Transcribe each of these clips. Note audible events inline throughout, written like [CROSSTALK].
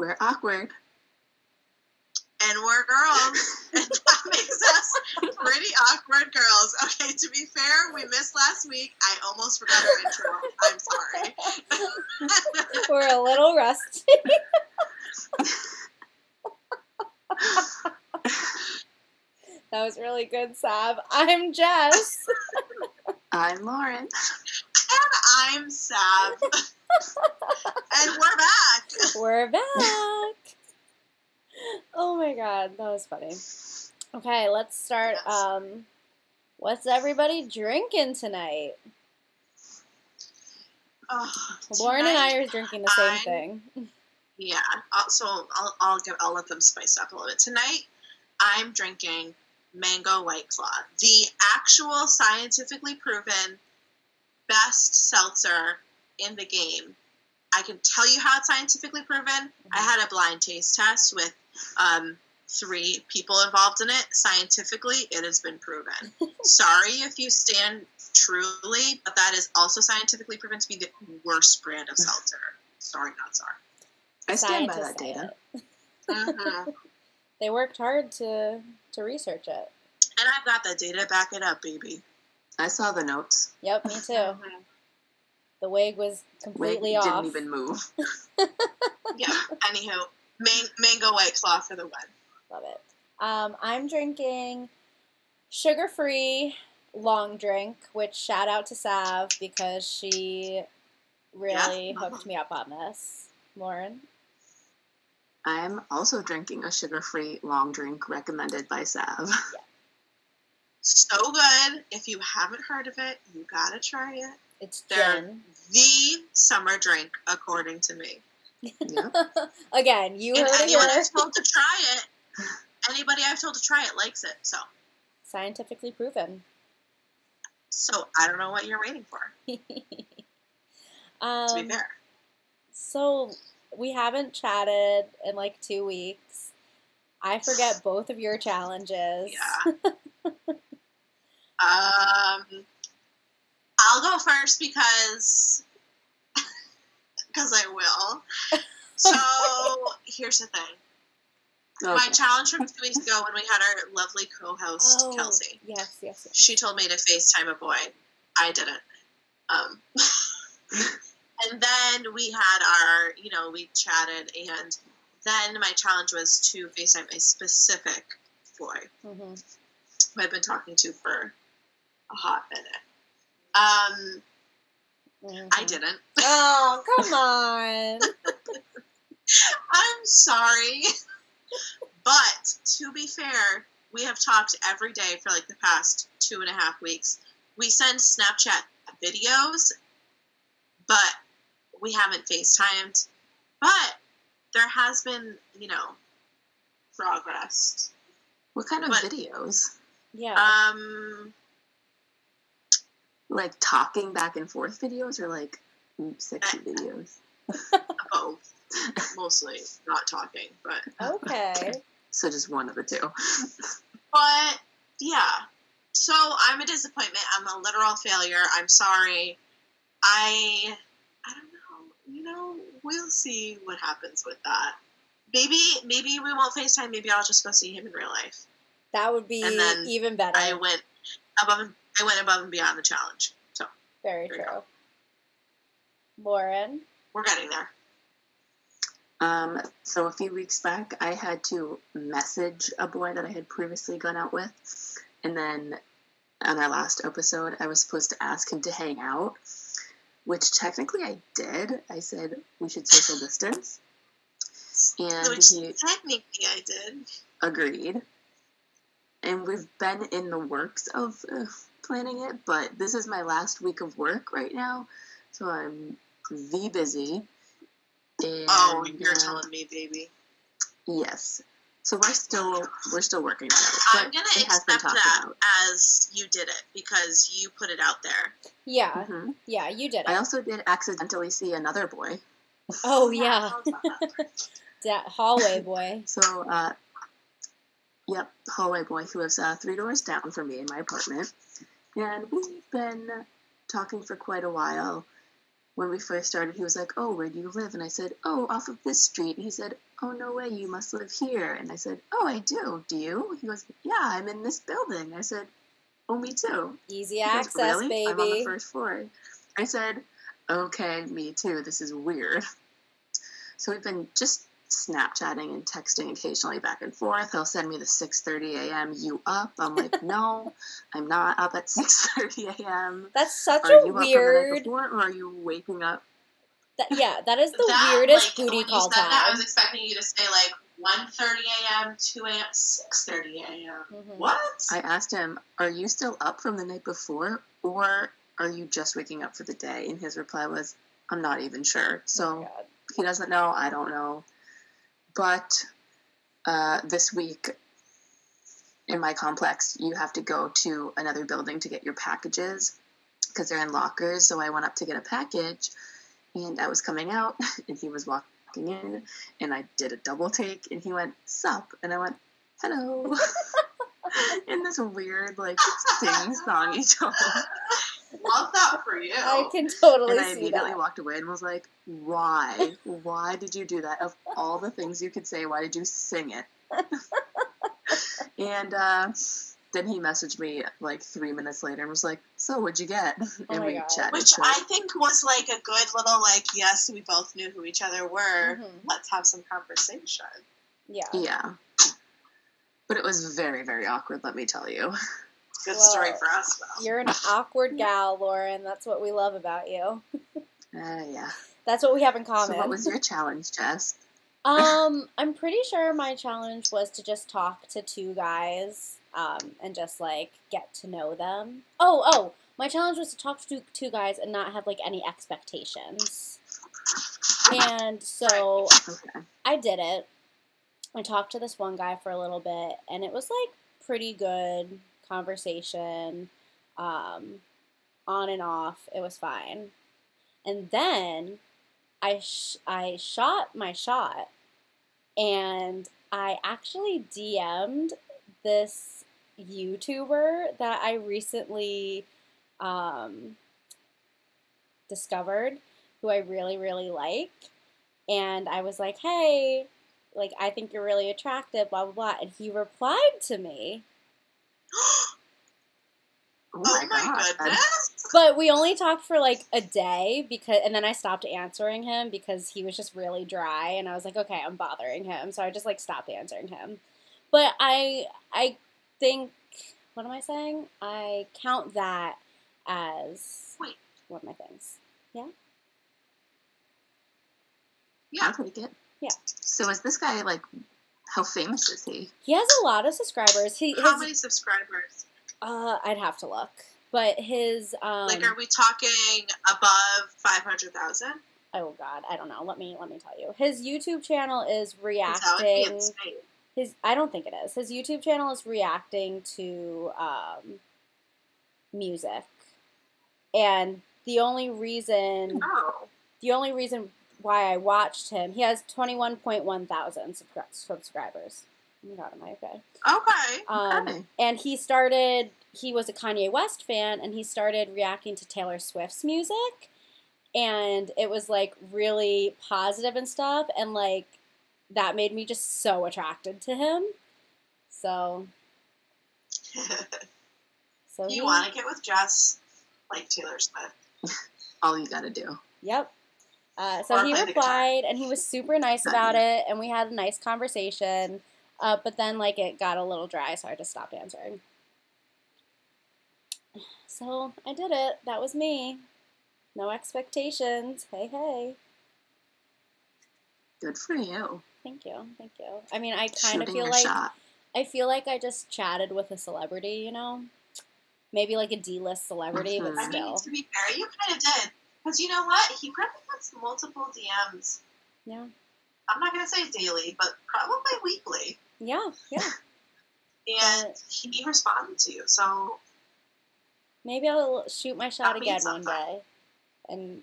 We're awkward. And we're girls. [LAUGHS] and that makes us pretty awkward girls. Okay, to be fair, we missed last week. I almost forgot our intro. I'm sorry. [LAUGHS] We're a little rusty. [LAUGHS] that was really good, Sav. I'm Jess. I'm Lauren. And I'm Sav. and we're back. We're back. Oh my god, that was funny. Okay, let's start. Um, what's everybody drinking tonight? Oh, Lauren and I are drinking the same I'm- thing. Yeah. So I'll I'll give I'll let them spice up a little bit. Tonight, I'm drinking mango white claw, the actual scientifically proven best seltzer in the game. I can tell you how it's scientifically proven. I had a blind taste test with um, three people involved in it. Scientifically, it has been proven. [LAUGHS] Sorry if you stand truly, but that is also scientifically proven to be the worst brand of seltzer. Sorry, not sorry. I stand by that data. it. Mhm. [LAUGHS] They worked hard to to research it. And I've got the data to back it up, baby. I saw the notes. Yep, me too. The wig was completely Wig completely didn't even move. [LAUGHS] Yeah. Anywho, man- mango white claw for the win. Love it. Um, I'm drinking sugar free long drink, which shout out to Sav because she really Yeah. hooked me up on this. Lauren? I'm also drinking a sugar-free long drink recommended by Sav. Yeah. So good. If you haven't heard of it, you gotta try it. It's They're gin. the summer drink, according to me. Yep. [LAUGHS] Again, you and heard anyone here. I've told to try it, [LAUGHS] anybody I've told to try it likes it. So, Scientifically proven. so I don't know what you're waiting for. [LAUGHS] To um, be fair, So we haven't chatted in like two weeks. I forget [SIGHS] both of your challenges. yeah. um, I'll go first because [LAUGHS] because I will. So [LAUGHS] here's the thing. My challenge from two weeks ago when we had our lovely co-host Oh, Kelsey. Yes, yes, yes. She told me to FaceTime a boy. I didn't. Um, [LAUGHS] and then we had our, you know, we chatted, and then my challenge was to FaceTime a specific boy hmm who I've been talking to for a hot minute. Um, I didn't. Oh, [LAUGHS] come on. I'm sorry. but to be fair, we have talked every day for like the past two and a half weeks. We send Snapchat videos, but we haven't FaceTimed. But there has been, you know, progress. What kind of But- videos? Yeah. Um, Like talking back and forth videos or like sexy [LAUGHS] videos? both. Mostly not talking, but [LAUGHS] okay. So just one of the two. But yeah. So I'm a disappointment. I'm a literal failure. I'm sorry. I I don't know. You know, we'll see what happens with that. Maybe maybe we won't FaceTime. Maybe I'll just go see him in real life. That would be And then even better. I went above and I went above and beyond the challenge. So Very true. Lauren? we're getting there. Um, so a few weeks back, I had to message a boy that I had previously gone out with, and then on our last episode, I was supposed to ask him to hang out, which technically I did. I said we should social distance, and Which he technically I did. agreed. And we've been in the works of uh, planning it, but this is my last week of work right now, so I'm v busy. And, oh, you're uh, telling me, baby. Yes. So we're still we're still working on it. I'm gonna it accept that about. as you did it because you put it out there. Yeah. Mhm. Yeah, you did it. I also did accidentally see another boy. oh, yeah. That. [LAUGHS] [LAUGHS] That hallway boy. [LAUGHS] So, uh, yep, hallway boy who lives uh, three doors down from me in my apartment, and we've been talking for quite a while. when we first started, he was like, "Oh, where do you live?" And I said, "Oh, off of this street." And he said, "Oh, no way, you must live here." And I said, "Oh, I do. Do you?" He goes, "Yeah, I'm in this building." I said, "Oh, me too." Easy He goes, access, really? I'm on the first floor. I said, "Okay, me too. This is weird." [LAUGHS] So we've been just Snapchatting and texting occasionally back and forth. He'll send me the 6:30 a.m. You up? I'm like, [LAUGHS] no, I'm not up at 6:30 a.m. That's such Are a you up the night weird. before, or are you waking up? That, yeah, that is the That, weirdest like, booty call said that, I was expecting you to say like 1.30 a.m., 2 a.m., 6.30 a.m. Mhm. What? I asked him, "Are you still up from the night before, or are you just waking up for the day?" And his reply was, "I'm not even sure." Oh So God. he doesn't know. I don't know. But uh, this week in my complex, you have to go to another building to get your packages because they're in lockers. So I went up to get a package, and I was coming out, [LAUGHS] and he was walking in, and I did a double take, and he went, "Sup?" and I went, "Hello." [LAUGHS] in this weird like [LAUGHS] sing songy tone. Love that for you. I can totally And I immediately that. walked away and was like, why? Why did you do that? Of all the things you could say, why did you sing it? [LAUGHS] and uh, then he messaged me like three minutes later and was like, so what'd you get? Oh and my we God. chatted. Which for- I think was like a good little like, yes, we both knew who each other were. Mhm. Let's have some conversation. Yeah. yeah. But it was very, very awkward, let me tell you. Good Well, story for us though. You're an awkward gal, Lauren. That's what we love about you. [LAUGHS] Uh, yeah. That's what we have in common. So what was your challenge, Jess? [LAUGHS] Um, I'm pretty sure my challenge was to just talk to two guys, um, and just like get to know them. Oh, oh, my challenge was to talk to two, two guys and not have like any expectations. And so Okay. I did it. I talked to this one guy for a little bit, and it was like pretty good conversation, um, on and off. It was fine. And then I sh- I shot my shot, and I actually DM'd this YouTuber that I recently um, discovered, who I really really like, and I was like, hey. Like I think you're really attractive, blah blah blah, and he replied to me. Oh, [GASPS] Oh my God. goodness. But we only talked for like a day because, and then I stopped answering him because he was just really dry, and I was like, okay, I'm bothering him, so I just like stopped answering him. But I, I think, what am I saying? I count that as Wait. What am I things? Yeah. I'll take it. Yeah. So is this guy like? How famous is he? He has a lot of subscribers. He, How his, many subscribers? uh, I'd have to look, but his, um, like, are we talking above 500,000? oh god, I don't know. Let me let me tell you. His YouTube channel is Because that would be reacting. his I don't think it is. His YouTube channel is reacting to um, music, and the only reason Oh. the only reason why I watched him, he has twenty one point one thousand subscribers. Oh my god, am I okay? Okay. Um, Okay. and he started. He was a Kanye West fan, and he started reacting to Taylor Swift's music, and it was like really positive and stuff, and like that made me just so attracted to him. So, [LAUGHS] so you want to get with Jess like Taylor Swift. [LAUGHS] All you gotta do. Yep. Uh, so he play the guitar. replied, and he was super nice about [LAUGHS] it, and we had a nice conversation. Uh, but then, like, it got a little dry, so I just stopped answering. So I did it. That was me. No expectations. Hey, hey. Good for you. Thank you. Thank you. I mean, I kind of feel like shot. I feel like I just chatted with a celebrity, you know, maybe like a D-list celebrity, but Mhm. I mean, still, to be fair, you kind of did. Because you know what? He probably gets multiple DMs. yeah, I'm not going to say daily, but probably weekly. yeah, yeah. [LAUGHS] And But- he responded to you. So, Maybe I'll shoot my shot That again one day, and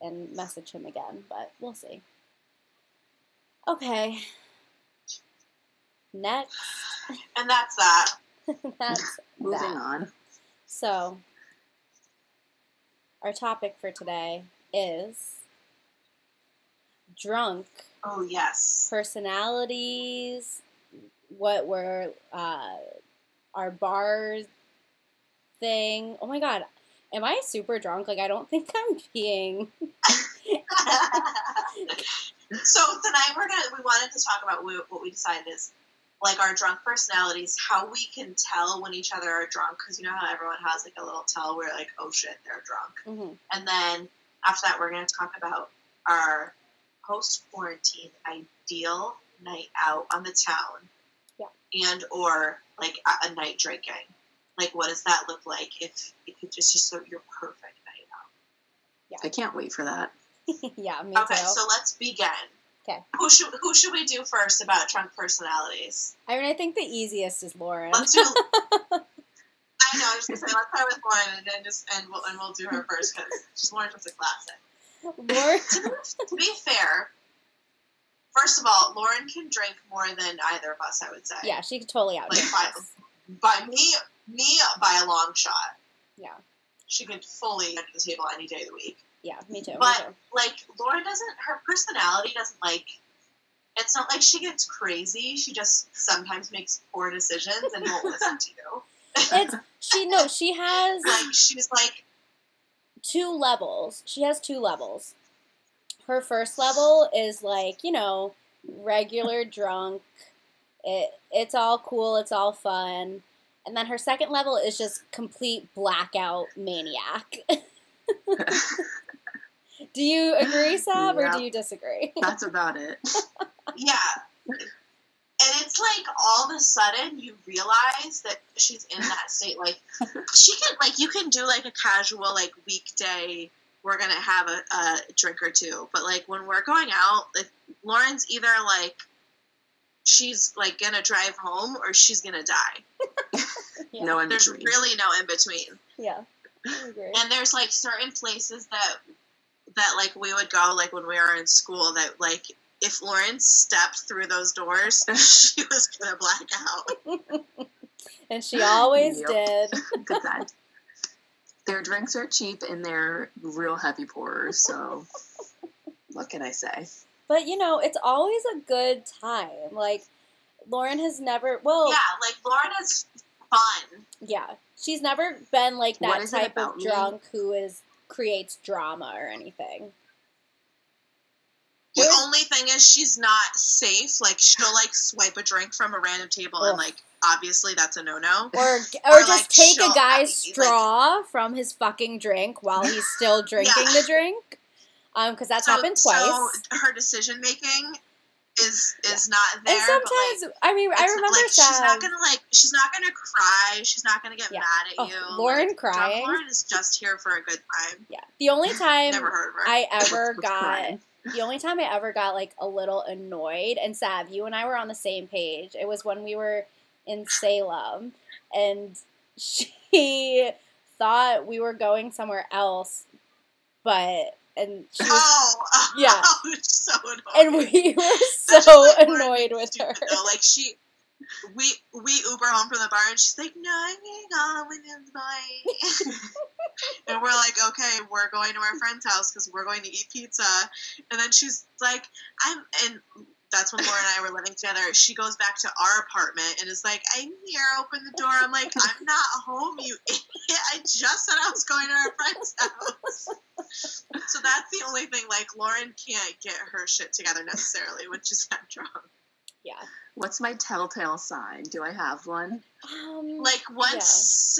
and message him again, but we'll see. Okay. Next, and that's that. [LAUGHS] that's Moving that. on. So, our topic for today is drunk Oh yes. personalities, what were uh, our bar thing. Oh my god, am I super drunk? Like I don't [LAUGHS] think I'm being. [LAUGHS] so tonight we're gonna we wanted to talk about what we decided is like our drunk personalities, how we can tell when each other are drunk, because you know how everyone has like a little tell where like oh shit they're drunk, Mhm. and then after that we're gonna talk about our post quarantine ideal night out on the town, Yeah. and or like a, a night drinking. Like what does that look like if if it's just just your perfect night out? Yeah, I can't wait for that. [LAUGHS] yeah, me Okay, too. so let's begin. 'Kay. Who should who should we do first about drunk personalities? I mean, I think the easiest is Lauren. Let's do. [LAUGHS] I know. I was gonna say let's start with Lauren and then just and we'll and we'll do her first because Lauren's just a classic. Lauren. To be fair, first of all, Lauren can drink more than either of us. I would say. Yeah, she could totally out. Like by, by me me by a long shot. Yeah. She could fully enter the table any day of the week. Yeah, me too. But me too. like Laura doesn't her personality doesn't like it's not like she gets crazy. She just sometimes makes poor decisions and won't [LAUGHS] listen to you. It's she no, she has [LAUGHS] Like she's like two levels. She has two levels. Her first level is like, you know, regular drunk. It it's all cool, it's all fun. And then her second level is just complete blackout maniac. [LAUGHS] do you agree, Sav, or do you disagree? [LAUGHS] That's about it. yeah. And it's like all of a sudden you realize that she's in that state. Like she can like you can do like a casual like weekday we're gonna have a, a drink or two. But like when we're going out, like Lauren's either like she's like gonna drive home or she's gonna die. [LAUGHS] Yeah. No in There's between. really no in between. Yeah. I agree. And there's like certain places that that like we would go like when we were in school that like if Lauren stepped through those doors, [LAUGHS] she was gonna black out. [LAUGHS] And she always Yep. did. [LAUGHS] Good that. Their drinks are cheap and they're real heavy pourers, so what can I say? But you know, it's always a good time. Like Lauren has never well Yeah, like Lauren is fun. Yeah, she's never been like What that is it type of about me? drunk who is creates drama or anything. The only thing is she's not safe. Like she'll like swipe a drink from a random table and like obviously that's a no no. Or or, [LAUGHS] Or, just like, take a guy's like- straw from his fucking drink while he's still [LAUGHS] drinking Yeah. the drink. Um, because that's So- happened twice. So her decision making is is not there. and but, like, sometimes, I mean, I remember like, she's not gonna like she's not gonna cry she's not gonna get Yeah. mad at Oh, you Lauren like, crying. lauren is just here for a good time Yeah, the only [LAUGHS] time never heard of her I [LAUGHS] ever got crying? the only time I ever got like a little annoyed and Sav, you and I were on the same page. It was when we were in Salem and she thought we were going somewhere else, but and she was, oh [LAUGHS] Yeah. I was so annoyed and we [LAUGHS] were so like, annoyed with her. though. like she we we Uber home from the bar and she's like, No, I'm gonna go with boy And we're like, Okay, we're going to our friend's house because we're going to eat pizza and then she's like, I'm and that's when Laura and I were living together. She goes back to our apartment and is like, I'm here, open the door. I'm like, I'm not home, you [LAUGHS] idiot. I just said I was going to our friend's house. So that's the only thing, like, Lauren can't get her shit together necessarily when she's not drunk. Yeah. What's my telltale sign? Do I have one? Um, like once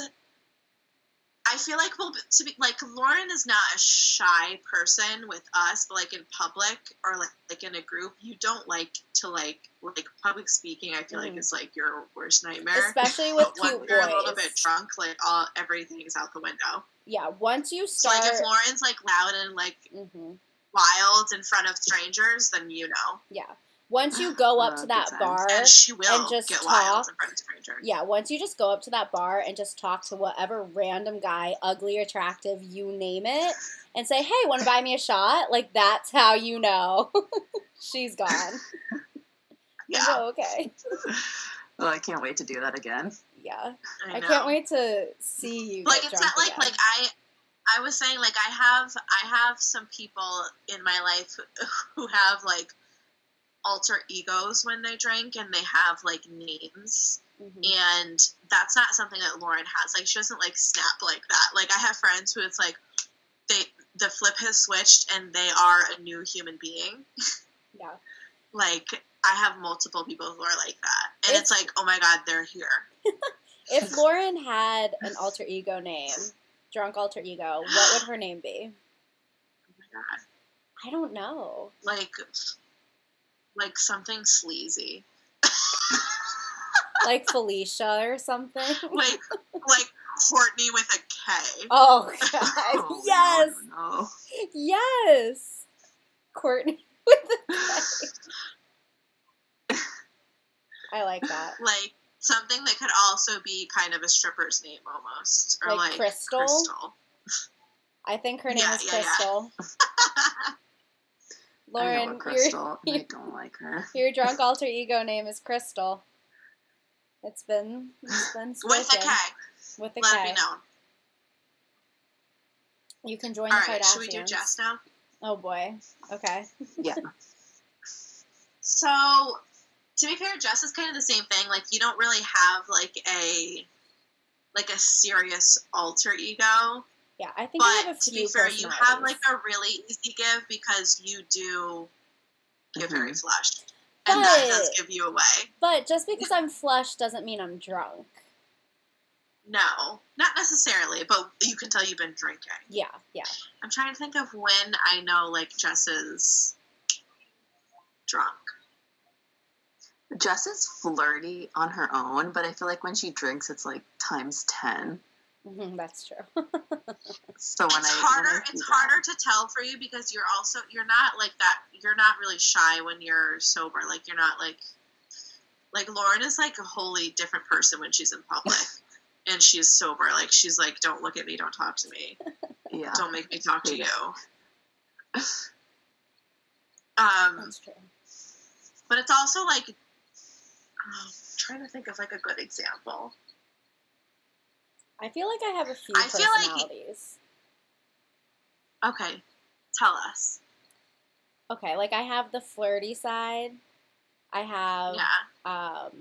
I feel like well to be like Lauren is not a shy person with us, but like in public or like, like in a group, you don't like to like like public speaking. I feel Mhm. like is like your worst nightmare. especially with But when cute you're a little bit drunk, like all everything's out the window. Yeah, once you So start like if Lauren's like loud and like Mhm. wild in front of strangers, then you know, Yeah. Once you ah, go up to that bar, and she will and just talk. in front of strangers. yeah, once you just go up to that bar and just talk to whatever random guy, ugly, attractive, you name it, and say, "Hey, want to buy me a shot?" Like that's how you know [LAUGHS] she's gone. [LAUGHS] Yeah, go, okay. Oh, I can't wait to do that again. Yeah, I, I, can't wait to see you. like it's not like again. like I I was saying like I have I have some people in my life who have like alter egos when they drink and they have like names Mhm. and that's not something that Lauren has. Like she doesn't like snap like that. Like I have friends who it's like they the flip has switched and they are a new human being. [LAUGHS] Yeah. Like I have multiple people who are like that. And it's, It's- like, oh my god, they're here. [LAUGHS] If [LAUGHS] Lauren had an alter ego name, drunk alter ego, what would her name be? [GASPS] Oh my god. I don't know. Like like something sleazy. [LAUGHS] Like Felicia or something. [LAUGHS] Like like Courtney with a K. Oh [LAUGHS] god. Oh, yes. No, no. Yes. Courtney with the K. I like that. Like something that could also be kind of a stripper's name almost. Or Like like, Crystal? Crystal. I think her name Yeah, is yeah, yeah. Crystal. Know Lauren, your Crystal. and [LAUGHS] I don't like her. your drunk [LAUGHS] alter ego name is Crystal. It's been it's been [LAUGHS] with a. K. With a Let K. it be known. You can join All the right, Kardashians. should we do Jess now? Oh boy. Okay. Yeah. So, to be fair, Jess is kind of the same thing. Like, you don't really have like a like a serious alter ego, yeah, I think but I have a few. To be fair, you have like a really easy give because you do get mm-hmm. very flushed, but, and that does give you away. But just because I'm flushed doesn't mean I'm drunk. No, not necessarily, but you can tell you've been drinking. Yeah, yeah. I'm trying to think of when I know like Jess is drunk. Jess is flirty on her own, but I feel like when she drinks, it's like times 10. Mm-hmm, that's true. [LAUGHS] so it's I, harder. it's that. harder to tell for you because you're also you're not like that. You're not really shy when you're sober. Like you're not like like Lauren is like a wholly different person when she's in public [LAUGHS] and she's sober. Like she's like, don't look at me, don't talk to me, yeah, don't make me talk to you. [LAUGHS] um, that's true. But it's also like I'm trying to think of like a good example. I feel like I have a few I feel like- personalities. okay tell us okay, like I have the flirty side. I have yeah um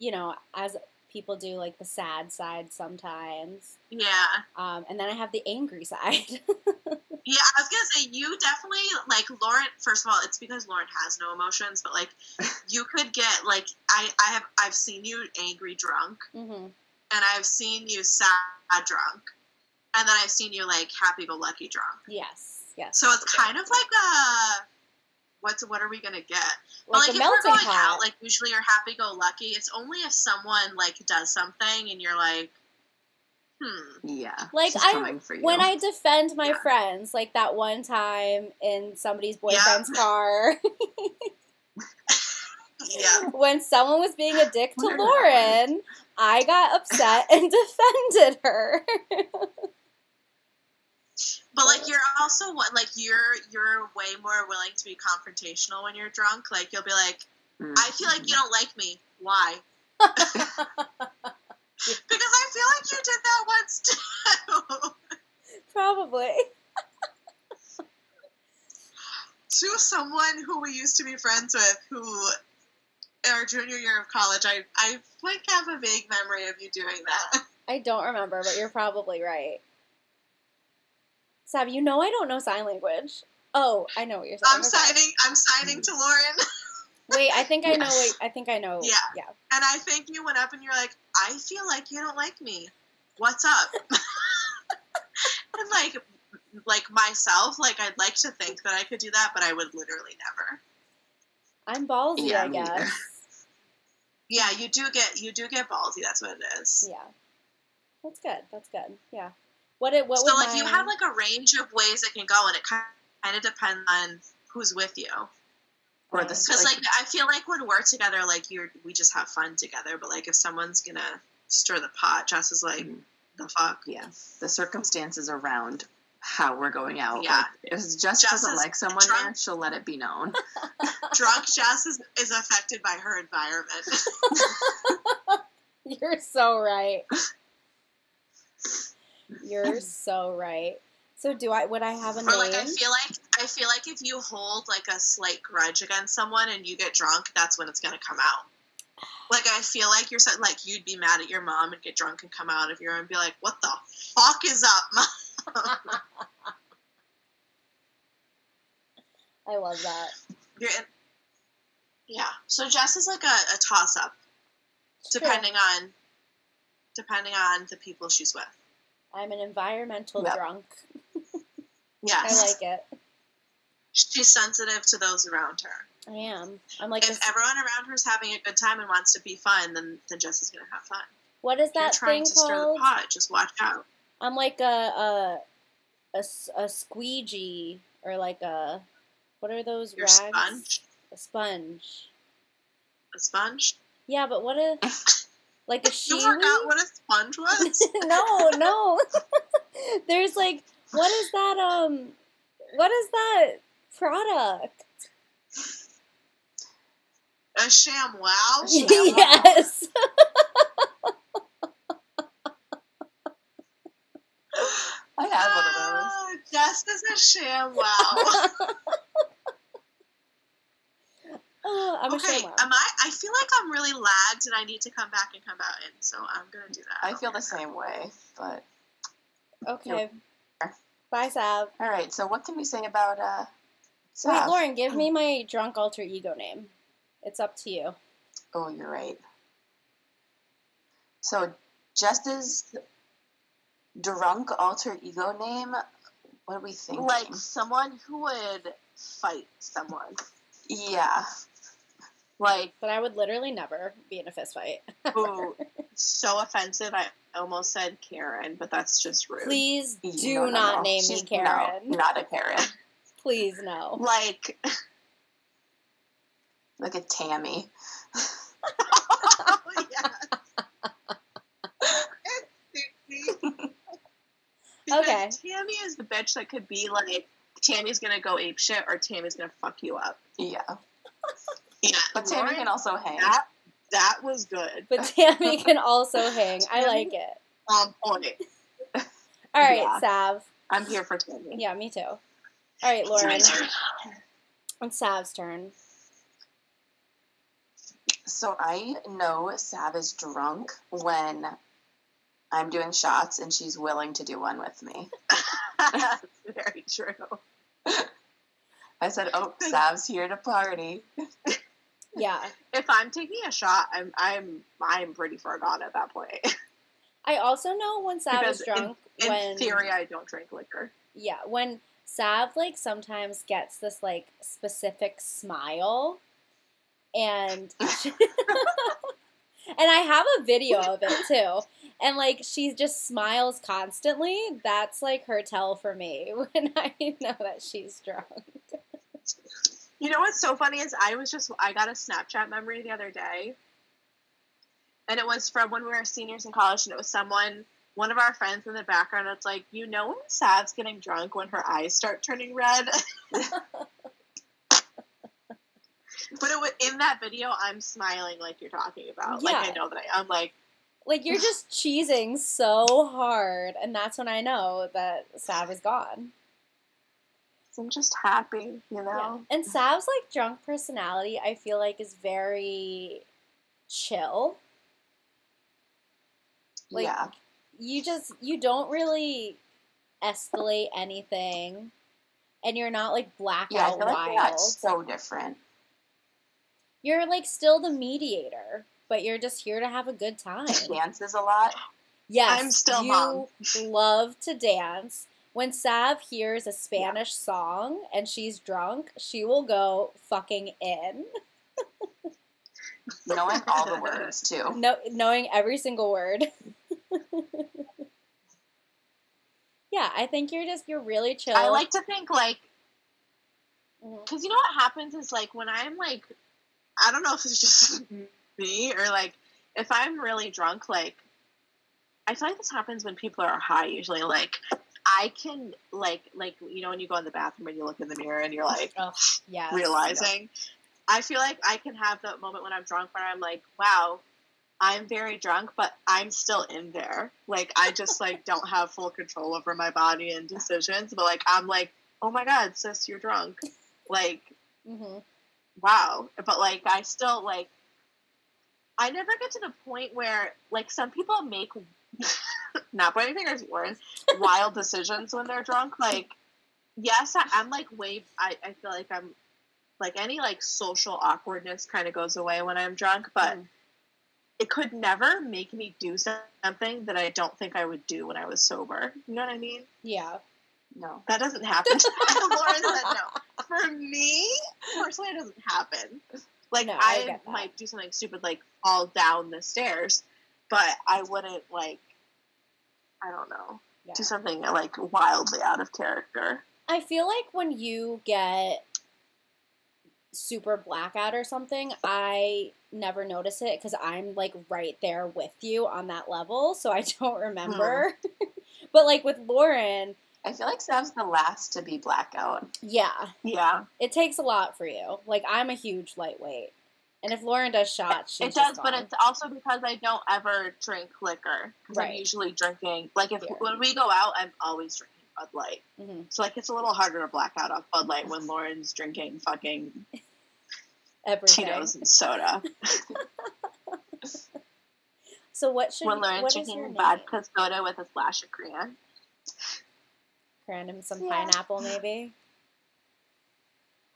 you know, as people do like the sad side sometimes. yeah Um and then I have the angry [LAUGHS] side. Yeah, I was gonna say you definitely like Lauren. First of all, it's because Lauren has no emotions, but like [LAUGHS] you could get like I I have I've seen you angry drunk, hmm and I've seen you sad drunk, and then I've seen you like happy go lucky drunk. Yes. Yes. So it's kind of like a what's what are we gonna get? But like like a if we're going pot. out, like usually you're happy go lucky. It's only if someone like does something and you're like, hmm, Yeah. Like, I- coming for you. when I defend my Yeah. friends, like that one time in somebody's boyfriend's [LAUGHS] car, yeah. [LAUGHS] when someone was being a dick to Where did that Lauren, I got upset and [LAUGHS] defended her. But like you're also what like you're you're way more willing to be confrontational when you're drunk. Like you'll be like. I feel like you mm-hmm. don't like me. Why? [LAUGHS] because I feel like you did that once too. Probably. [LAUGHS] to someone who we used to be friends with, who our junior year of college, I I like have a vague memory of you doing that. [LAUGHS] I don't remember, but you're probably right. Sav, you know I don't know sign language. Oh, I know what you're saying. I'm Okay. signing. I'm signing to Lauren, [LAUGHS] Wait, I think I know. Yes. What, I think I know. Yeah. Yeah. and I think you went up and you're like, I feel like you don't like me. What's up? [LAUGHS] and like, like myself, like I'd like to think that I could do that, but I would literally never. I'm ballsy, Yeah, I guess. Yeah, you do get you do get ballsy. That's what it is. Yeah. That's good. That's good. Yeah. What it what so like my, you have like a range of ways it can go, and it kind of depends on who's with you. Or Right. the Because like, like I feel like when we're together, like you're we just have fun together. But like if someone's gonna stir the pot, Jess is like, Mhm. the fuck. yeah, the circumstances around how we're going out. Yeah. Like, if Jess, Jess doesn't is like someone drunk. there, she'll let it be known. [LAUGHS] Drunk Jess is, is affected by her environment. [LAUGHS] You're so right. You're so right. So do I? Would I have a Or name? like I feel like I feel like if you hold like a slight grudge against someone and you get drunk, that's when it's gonna come out. Like I feel like you're saying like you'd be mad at your mom and get drunk and come out of your room and be like, "What the fuck is up, [LAUGHS] mom?" [LAUGHS] I love that. You're in, yeah. So Jess is like a, a toss up, depending on depending on the people she's with. I'm an environmental Yep. drunk. [LAUGHS] Yes, I like it. she's sensitive to those around her. I am. I'm like, if this, everyone around her is having a good time and wants to be fun, then then Jess is gonna have fun. what is If you're trying thing to stir the pot, just watch out. I'm like a a a squeegee or like a what are those Your rags? sponge, A sponge. a sponge. Yeah, but what a [LAUGHS] like a she. You forgot what a sponge was. [LAUGHS] no, no. [LAUGHS] There's like what is that um what is that product? a ShamWow. yes. I had one of those. as a ShamWow. Oh, [LAUGHS] [LAUGHS] I'm okay, shame. am I? I feel like I'm really lagged and I need to come back and come out in, so I'm gonna do that. I feel the same way, but Okay. Bye, Sav. all right. So what can we say about uh? Wait, Lauren, give me my drunk alter ego name. It's up to you. Oh, you're right. So, just as drunk alter ego name. What are we thinking? Like someone who would fight someone. yeah, Like, But I would literally never be in a fist fight. [LAUGHS] ooh, so offensive. I almost said Karen, but that's just rude. Please do No, no, not no. name She's- me Karen. No, not a Karen. Please no. Like, like a Tammy. [LAUGHS] oh, yeah. Because Okay. Tammy is the bitch that could be like, Tammy's gonna go ape shit or Tammy's gonna fuck you up. Yeah, [LAUGHS] Yeah, but Tammy Lauren, can also hang. That, that was good. But Tammy can also hang. I like it. On point. [LAUGHS] All right, Yeah. Sav. I'm here for Tammy. Yeah, me too. All right, Lauren. my turn. It's Sav's turn. So I know Sav is drunk when I'm doing shots and she's willing to do one with me. That's [LAUGHS] [LAUGHS] very true. I said, "Oh, Sav's here to party." Yeah. If I'm taking a shot, I'm I'm I'm pretty far gone at that point. [LAUGHS] I also know when Sav is Because in- drunk In when theory, I don't drink liquor. yeah, when Sav like sometimes gets this like specific smile and and I have a video of it too. And like she just smiles constantly. That's like her tell for me [LAUGHS] when I know that she's drunk. You know what's so funny is I was just I got a Snapchat memory the other day, and it was from when we were seniors in college, and it was someone, one of our friends in the background. It's like you know when Sav's getting drunk when her eyes start turning red. [LAUGHS] but it was, in that video, I'm smiling like you're talking about. Like I know that I, I'm like Like you're just [LAUGHS] cheesing so hard and that's when I know that Sav is gone. I'm just happy, you Yeah. know. And Sav's like drunk personality, I feel like is very chill. Like, yeah, You just you don't really escalate anything, and you're not like blackout yeah. I feel like wild. that's so different. You're like still the mediator, but you're just here to have a good time. She dances a lot. Yes, I'm still you mom. love to dance. When Sav hears a Spanish song and she's drunk, she will go fucking in, [LAUGHS] knowing all the words too. [LAUGHS] no, knowing every single word. [LAUGHS] yeah, I think you're just you're really chill. I like to think like mm-hmm. because you know what happens is like when I'm like, I don't know if it's just mm-hmm. Me or like if I'm really drunk, like I feel like this happens when people are high. Usually, like I can like like you know when you go in the bathroom and you look in the mirror and you're like Oh, yeah, realizing. I feel like I can have that moment when I'm drunk where I'm like, wow, I'm very drunk, but I'm still in there. Like I just like [LAUGHS] don't have full control over my body and decisions. But like I'm like, oh my god, sis, you're drunk. Like, hmm wow. But like I still like I never get to the point where like some people make [LAUGHS] not pointing fingers, Warren, wild decisions when they're drunk. Like, yes, I, I'm like way. I, I feel like I'm like any like social awkwardness kind of goes away when I'm drunk, but Mm. it could never make me do something that I don't think I would do when I was sober. You know what I mean? Yeah. No. That doesn't happen. [LAUGHS] [LAUGHS] Said no. For me, personally, it doesn't happen. Like No, I I, might do something stupid, like fall down the stairs, but I wouldn't like. I don't know. Yeah. Do something like wildly out of character. I feel like when you get super blackout or something, I never notice it because I'm like right there with you on that level, so I [LAUGHS] don't remember. Hmm. [LAUGHS] but like with Lauren, I feel like Sav's the last to be blackout. yeah, Yeah, it takes a lot for you. Like I'm a huge lightweight, and if Lauren does shots, she's it does, just but it's also because I don't ever drink liquor. Because I'm usually drinking. Like if Yeah. when we go out, I'm always drinking Bud Light. Mhm. So like it's a little harder to black out off Bud Light when Lauren's drinking fucking [LAUGHS] everything. Tito's and soda. [LAUGHS] So what should when Lauren's what is your drinking name? vodka soda with a splash of Korean. Random some Yeah. pineapple maybe.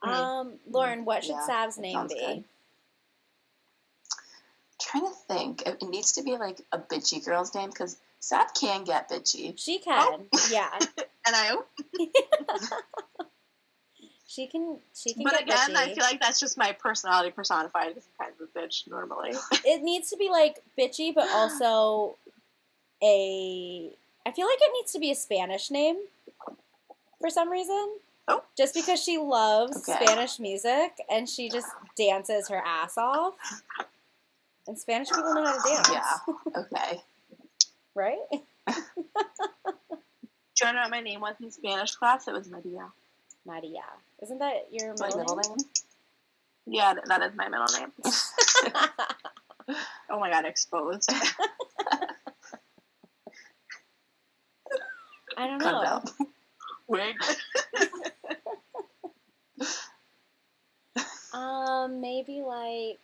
Mm. Um, Lauren, what should Yeah, Sav's name be? good. Trying to think. It, needs to be like a bitchy girl's name because Sav can get bitchy. She oh. can, Oh. yeah. [LAUGHS] And I, [LAUGHS] She can. She can but again, I feel like that's just my personality personified as kind of a bitch normally. [LAUGHS] it needs to be like bitchy, but also a. I feel like it needs to be a Spanish name for some reason. Oh. Just because she loves Okay. Spanish music and she just dances her ass off. And Spanish people know how to dance. Yeah. [LAUGHS] Okay. Right? [LAUGHS] Do you know what my name was in Spanish class? It was Maria. Maria. Isn't that your My middle, middle name? name. Yeah, that is my middle name. [LAUGHS] Oh my god, exposed. I don't know. Wig. Um, maybe like.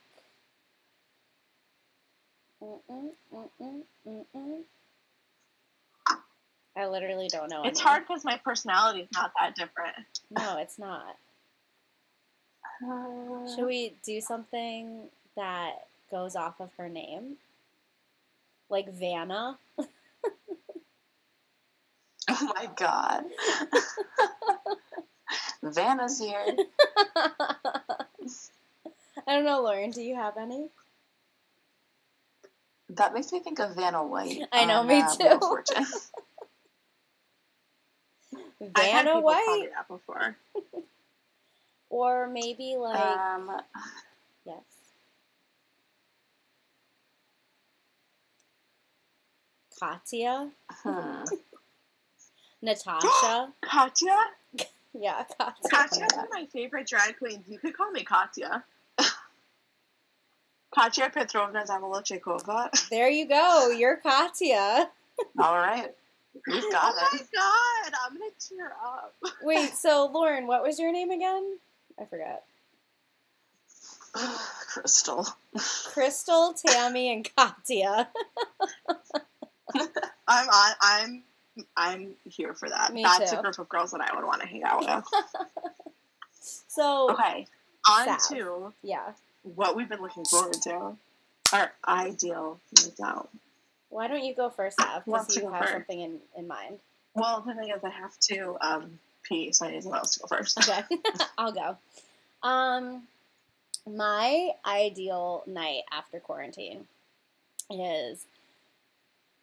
I literally don't know. It's hard because my personality is not that different. No, it's not. Uh, Should we do something that goes off of her name? Like Vanna? [LAUGHS] Oh my god. [LAUGHS] Vanna's here. I don't know, Lauren. Do you have any? That makes me think of Vanna White. [LAUGHS] I know, on, me uh, too. Fortune. [LAUGHS] I've had Vanna White? me that before. [LAUGHS] Or maybe like. um, yes. Katya? hmm. Natasha? [GASPS] Katya? yeah, Katya. Katya's one of my favorite drag queens. You could call me Katya. Katya Petrovna Zamolodchikova. [LAUGHS] There you go. You're Katya. [LAUGHS] All right. We've got it. oh my god, I'm gonna tear up. [LAUGHS] Wait, so Lauren, what was your name again? I forgot. [SIGHS] Crystal. Crystal, Tammy, and Katya. I'm on. I'm. I'm here for that. Me That's too. a group of girls that I would want to hang out with. So, Okay, on Sav. to yeah. What we've been looking forward to. Our ideal night out. Why don't you go first, Av? Because you have first? something in, in mind. Well, the thing is, I have to um, pee, so I need someone else to go first. Okay, [LAUGHS] I'll go. Um, my ideal night after quarantine is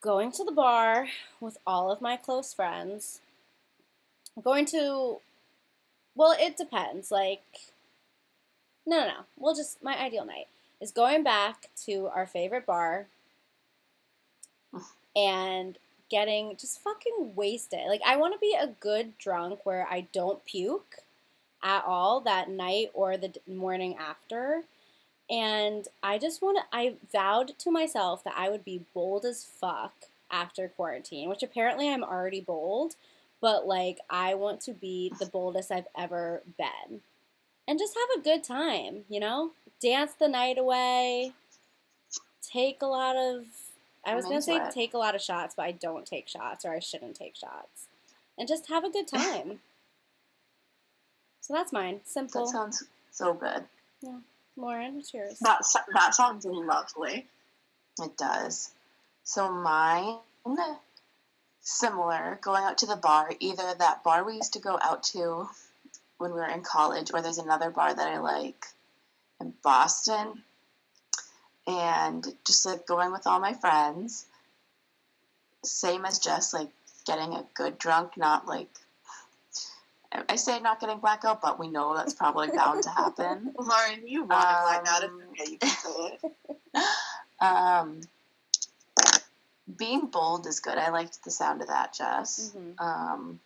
going to the bar with all of my close friends. Going to, well, it depends. Like, no, no, no. We'll just, my ideal night is going back to our favorite bar and getting just fucking wasted. Like, I want to be a good drunk where I don't puke at all that night or the morning after. And I just want to, I vowed to myself that I would be bold as fuck after quarantine, which apparently I'm already bold, but like I want to be the boldest I've ever been. And just have a good time, you know? Dance the night away, take a lot of, I was I'm to say it. take a lot of shots, but I don't take shots or I shouldn't take shots. And just have a good [LAUGHS] time. so that's mine. Simple. That sounds so good. Yeah. Lauren, what's yours? That, that sounds lovely. It does. So mine, similar, going out to the bar, either that bar we used to go out to when we were in college, or there's another bar that I like in Boston. And just like going with all my friends. Same as just like getting a good drunk, not like I- say not getting blackout, but we know that's probably bound to happen. [LAUGHS] Lauren, you want to black out. Um, okay. You can say it. Um, being bold is good. I liked the sound of that, Jess. Mhm. Um,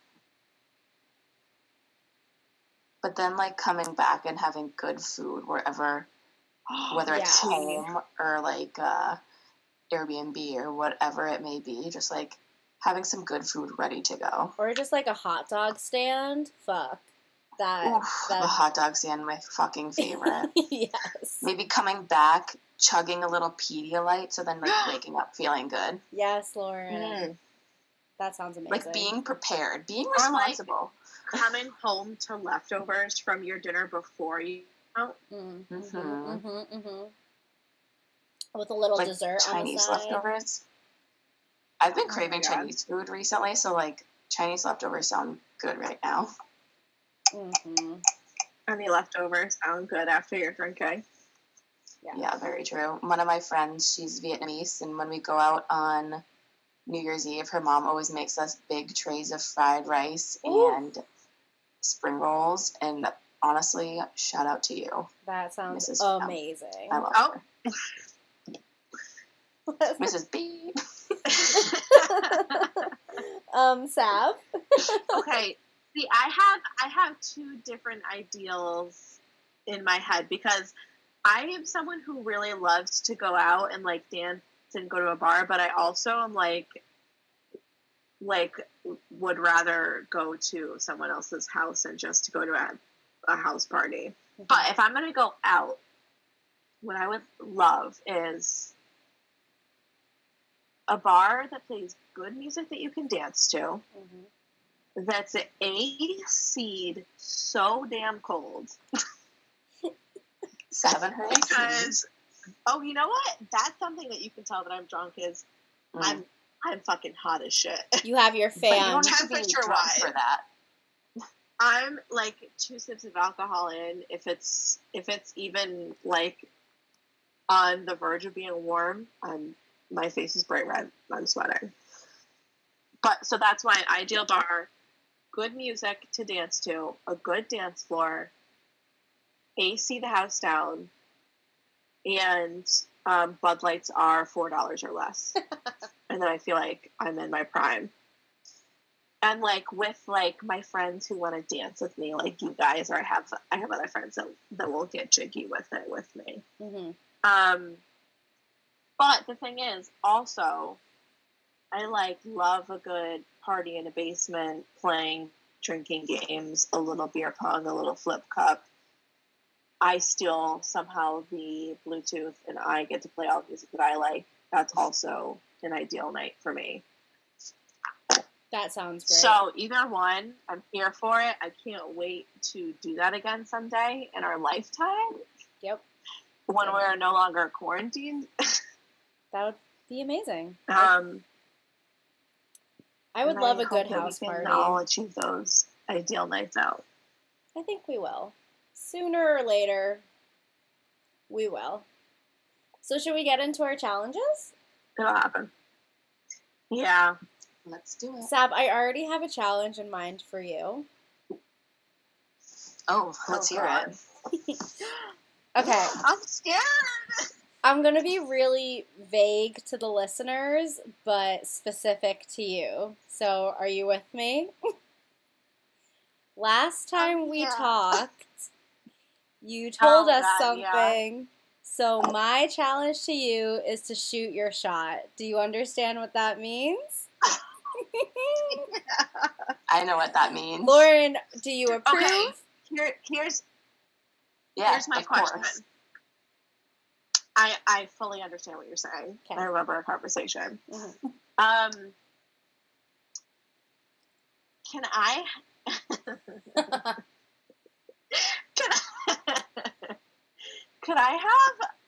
but then, like coming back and having good food wherever, whether it's home or like uh, Airbnb or whatever it may be, just like having some good food ready to go. Or just like a hot dog stand. Fuck. That. Oof, that- the hot dog stand, my fucking favorite. [LAUGHS] yes. Maybe coming back, chugging a little Pedialyte, so then like [GASPS] waking up feeling good. Yes, Lauren. Mm. That sounds amazing. like being prepared, being Or, like- responsible. Coming home to leftovers from your dinner before you. out. Mm, Mhm. mhm, mhm, mhm. With a little like dessert Chinese on leftovers. I've been Oh craving God. Chinese food recently, so like Chinese leftovers sound good right now. hmm Any leftovers sound good after your drinking. Yeah. Yeah, very true. One of my friends, she's Vietnamese, and when we go out on New Year's Eve, her mom always makes us big trays of fried rice Ooh. and spring rolls. And honestly, shout out to you. That sounds Mrs. Brown. amazing. I love Oh. her. [LAUGHS] Mrs. B. [LAUGHS] um, Sav. okay. See, I have I have two different ideals in my head because I am someone who really loves to go out and like dance and go to a bar, but I also am like like would rather go to someone else's house and just to go to a, a house party. But if I'm gonna go out, what I would love is a bar that plays good music that you can dance to Mhm. that's AC'd so damn cold. [LAUGHS] Seven Because oh, you know what? That's something that you can tell that I'm drunk is Mm. I'm I'm fucking hot as shit. You have your [LAUGHS] But you fan. don't have Temperature drunk wise. for that. I'm like two sips of alcohol in if it's if it's even like on the verge of being warm, I'm my face is bright red. I'm sweating. But so that's my ideal bar. Good music to dance to, a good dance floor, AC the house down, and um, Bud Lights are four dollars or less. [LAUGHS] and then I feel like I'm in my prime and like with like my friends who want to dance with me, like you guys, or I have I have other friends that that will get jiggy with it with me. hmm Um, but the thing is, also, I like love a good party in a basement, playing, drinking games, a little beer pong, a little flip cup. I steal somehow the Bluetooth, and I get to play all the music that I like. That's also an ideal night for me. That sounds great. So either one, I'm here for it. I can't wait to do that again someday in our lifetime yep, when we're no longer quarantined. [LAUGHS] that would be amazing. Um, I would love a hope good we house party. All achieve those ideal nights out. I think we will. Sooner or later, we will. So, should we get into our challenges? It'll happen. Yeah. Let's do it. Sav, I already have a challenge in mind for you. Oh, oh let's Oh, hear God. it. [LAUGHS] Okay, [GASPS] I'm scared. I'm going to be really vague to the listeners, but specific to you. So, are you with me? [LAUGHS] Last oh, time we yeah. talked, you [LAUGHS] oh, told Oh, us God, yeah. something So my challenge to you is to shoot your shot. Do you understand what that means? [LAUGHS] I know what that means. Lauren, do you approve? Okay. Here, here's yeah, here's my of question. course. I I fully understand what you're saying. Okay. I remember our conversation. Mhm. Um, can I? [LAUGHS] can I? Could I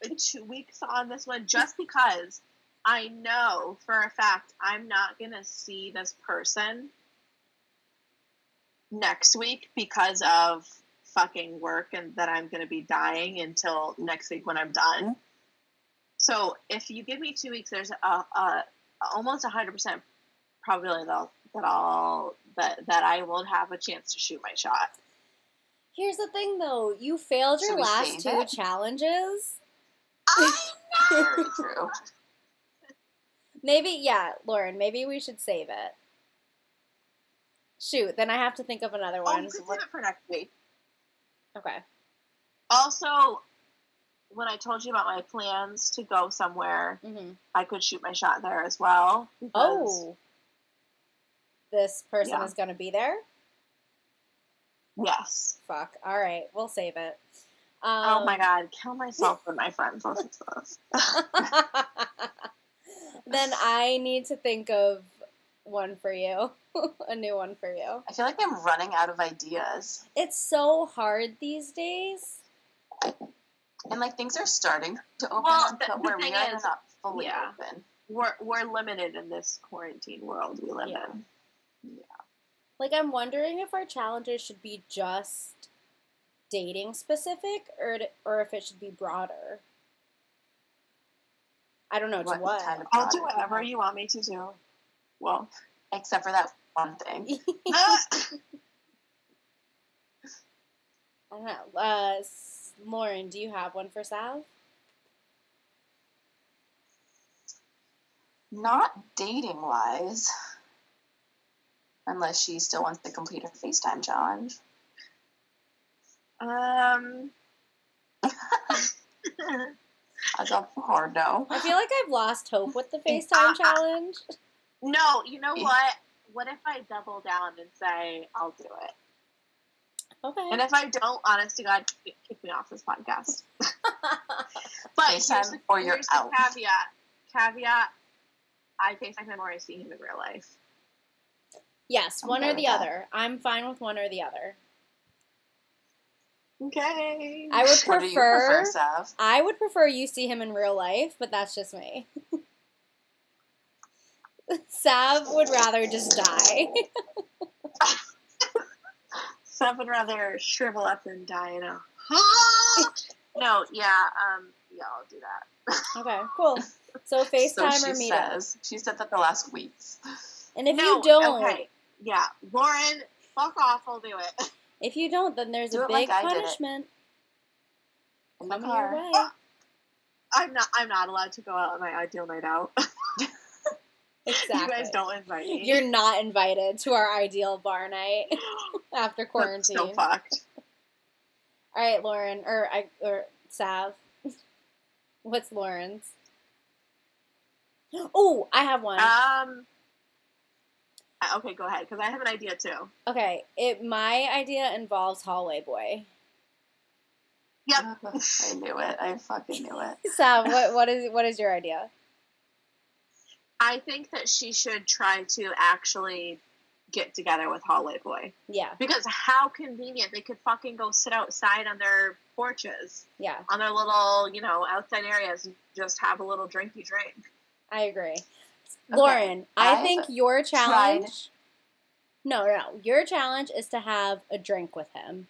have two weeks on this one just because I know for a fact I'm not gonna see this person next week because of fucking work and that I'm gonna be dying until next week when I'm done. Mm-hmm. So if you give me two weeks, there's a, a almost a hundred percent probability that I'll, that I'll that that I will have a chance to shoot my shot. Here's the thing though, you failed your last two it? challenges. Very [LAUGHS] true. Maybe, yeah, Lauren, maybe we should save it. Shoot, then I have to think of another Oh, one. can save it for next week. Okay. Also, when I told you about my plans to go somewhere, hmm I could shoot my shot there as well. because- Oh. This person Yeah. is going to be there? Yes. Fuck. All right, we'll save it. oh my Um, god, kill myself when my friends listen to this. [LAUGHS] then I need to think of one for you, [LAUGHS] a new one for you. I feel like I'm running out of ideas. It's so hard these days. And like things are starting to open Well, up, the- but the we're they're is- not fully yeah. open. We're we're limited in this quarantine world we live Yeah. in. Like, I'm wondering if our challenges should be just dating specific, or or if it should be broader. I don't know to What what. kind of I'll do whatever you want me to do. Well, Except for that one thing. [LAUGHS] [LAUGHS] I don't know. Uh, Lauren, do you have one for Sal? Not dating wise. Unless she still wants to complete her FaceTime challenge. um. [LAUGHS] That's a hard no. I feel like I've lost hope with the Uh, FaceTime uh, challenge. No, you know what? What if I double down and say I'll do it? Okay. And if I don't, honest to God, kick me off this podcast. [LAUGHS] But here's FaceTime the, or here's the out. caveat. Caveat. I FaceTime him or I see him in real life. Yes, I'm one or the with that. other. I'm fine with one or the other. Okay. I would [LAUGHS] What do you prefer, prefer. I would prefer you see him in real life, but that's just me. [LAUGHS] Sav would rather just die. [LAUGHS] Sav would rather shrivel up and die in a. no, yeah, um, yeah, I'll do that. okay, cool. So FaceTime so she or meet says. She said that the last weeks. And if no, you don't, okay, yeah, Lauren, fuck off. I'll do it. [LAUGHS] if you don't, then there's Do a like big it. punishment In coming your way. I'm not. I'm not allowed to go out on my ideal night out. Exactly. [LAUGHS] you guys don't invite me. You're not invited to our ideal bar night [LAUGHS] after That's quarantine. so fucked. All right, Lauren, or I, or Sav. What's Lauren's? [GASPS] Oh, I have one. Um. Uh, Okay, go ahead, because I have an idea too. okay, it my idea involves hallway boy. Yep. I knew it. I fucking knew it. [LAUGHS] Sam, what [LAUGHS] what is what is your idea? I think that she should try to actually get together with Hallway Boy Yeah, because how convenient they could fucking go sit outside on their porches, yeah, on their little you know outside areas, and just have a little drinky drink. I agree. Lauren, I I've think your tried- challenge. No, no, no. Your challenge is to have a drink with him.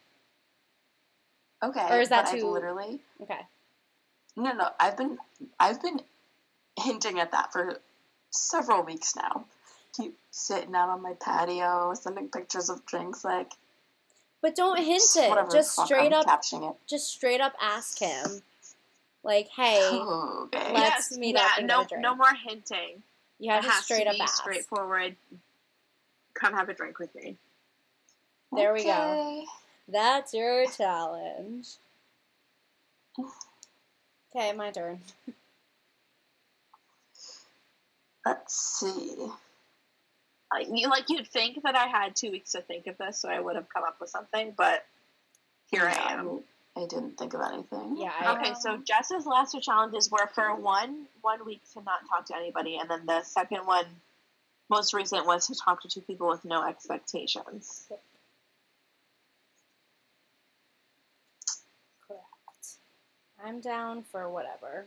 Okay. Or is that but I've too- literally Okay. No, no. I've been I've been hinting at that for several weeks now. Keep sitting out on my patio, sending pictures of drinks, like But don't hint it. Just straight I'm up captioning it. just straight up ask him. Like, [SIGHS] hey, okay. Let's meet up and no, get a drink. no more hinting. You have it to straight to up ask. straightforward. Come have a drink with me. There we go. That's your challenge. Okay, my turn. Let's see. Like you, like you'd think that I had two weeks to think of this, so I would have come up with something. But here I am. I didn't think of anything. Yeah, I, Okay, so um, Jess's last two challenges were for one one week to not talk to anybody, and then the second one, most recent, was to talk to two people with no expectations. correct. I'm down for whatever.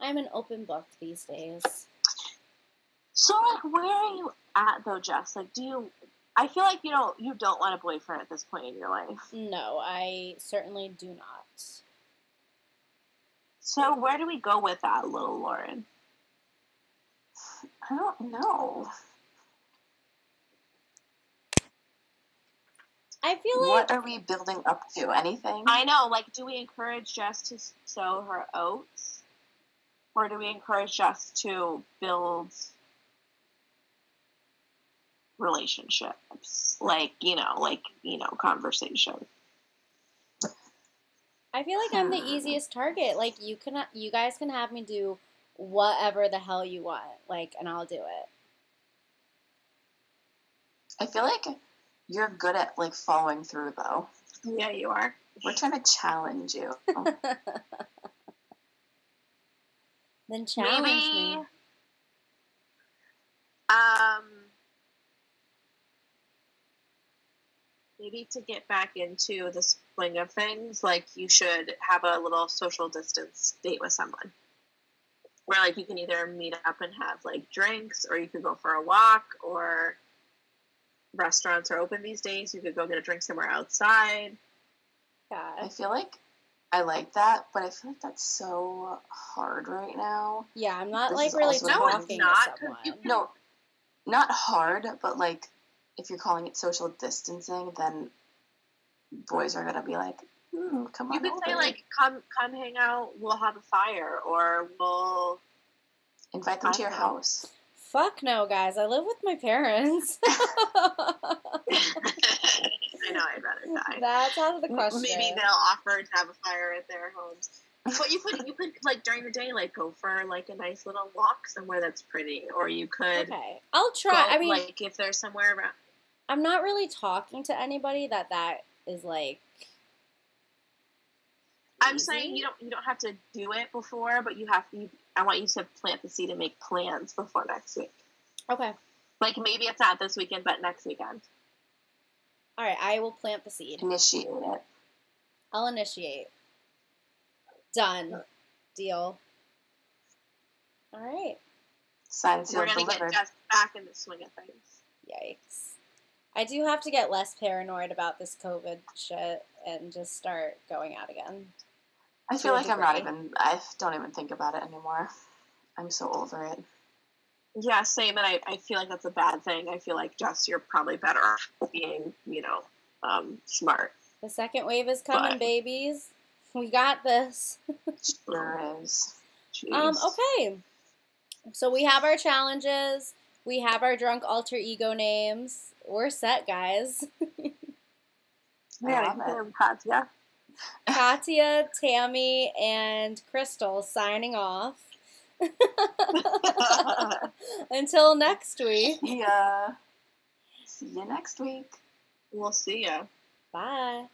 I'm an open book these days. So, like, where are you at though, Jess? Like, do you? I feel like you don't you don't want a boyfriend at this point in your life. No, I certainly do not. So, where do we go with that, little Lauren? I don't know. I feel like What are we building up to? Anything? I know. Like, do we encourage Jess to sow her oats, or do we encourage Jess to build relationships? Like, you know, like you know, conversation. I feel like I'm the Hmm. easiest target. Like you can, you guys can have me do whatever the hell you want, like, and I'll do it. I feel like you're good at like following through though. Yeah, you are. We're trying to challenge you. [LAUGHS] then challenge Maybe. me. Um. Maybe to get back into the swing of things, like you should have a little social distance date with someone. Where like you can either meet up and have like drinks, or you could go for a walk, or restaurants are open these days. You could go get a drink somewhere outside. Yeah, I feel like I like that, but I feel like that's so hard right now. Yeah, I'm not This like really also- No, it's talking not, to 'cause you someone. No, not hard, but like if you're calling it social distancing, then boys are gonna be like, "Hmm, come on You could say like, "Come, come, hang out. We'll have a fire, or we'll." invite them to your house. Fuck no, guys. I live with my parents. [LAUGHS] [LAUGHS] I know I'd rather die. That's out of the question. Maybe they'll offer to have a fire at their homes. But you could you could like during the day like go for like a nice little walk somewhere that's pretty, or you could Okay, I'll try. go, I mean, like if there's somewhere around. I'm not really talking to anybody that that is like. I'm easy. saying you don't you don't have to do it before, but you have you. I want you to plant the seed and make plans before next week. Okay. Like maybe it's not this weekend, but next weekend. All right. I will plant the seed. Initiate it. I'll initiate. Done. Deal. All right. Sign We're gonna get Jess back in the swing of things. Yikes. I do have to get less paranoid about this COVID shit and just start going out again. I feel like I'm not even. I don't even think about it anymore. I'm so over it. Yeah, same. And I, I feel like that's a bad thing. I feel like Jess, you're probably better off being, you know, um, smart. The second wave is coming, Bye. babies. We got this. Sure is. [LAUGHS] Jeez. Um, okay. So we have our challenges. We have our drunk alter ego names. We're set, guys. Yeah, love I it. am Katya. Katya, Tammy, and Crystal signing off. [LAUGHS] Until next week. Yeah. See you next week. We'll see ya. Bye.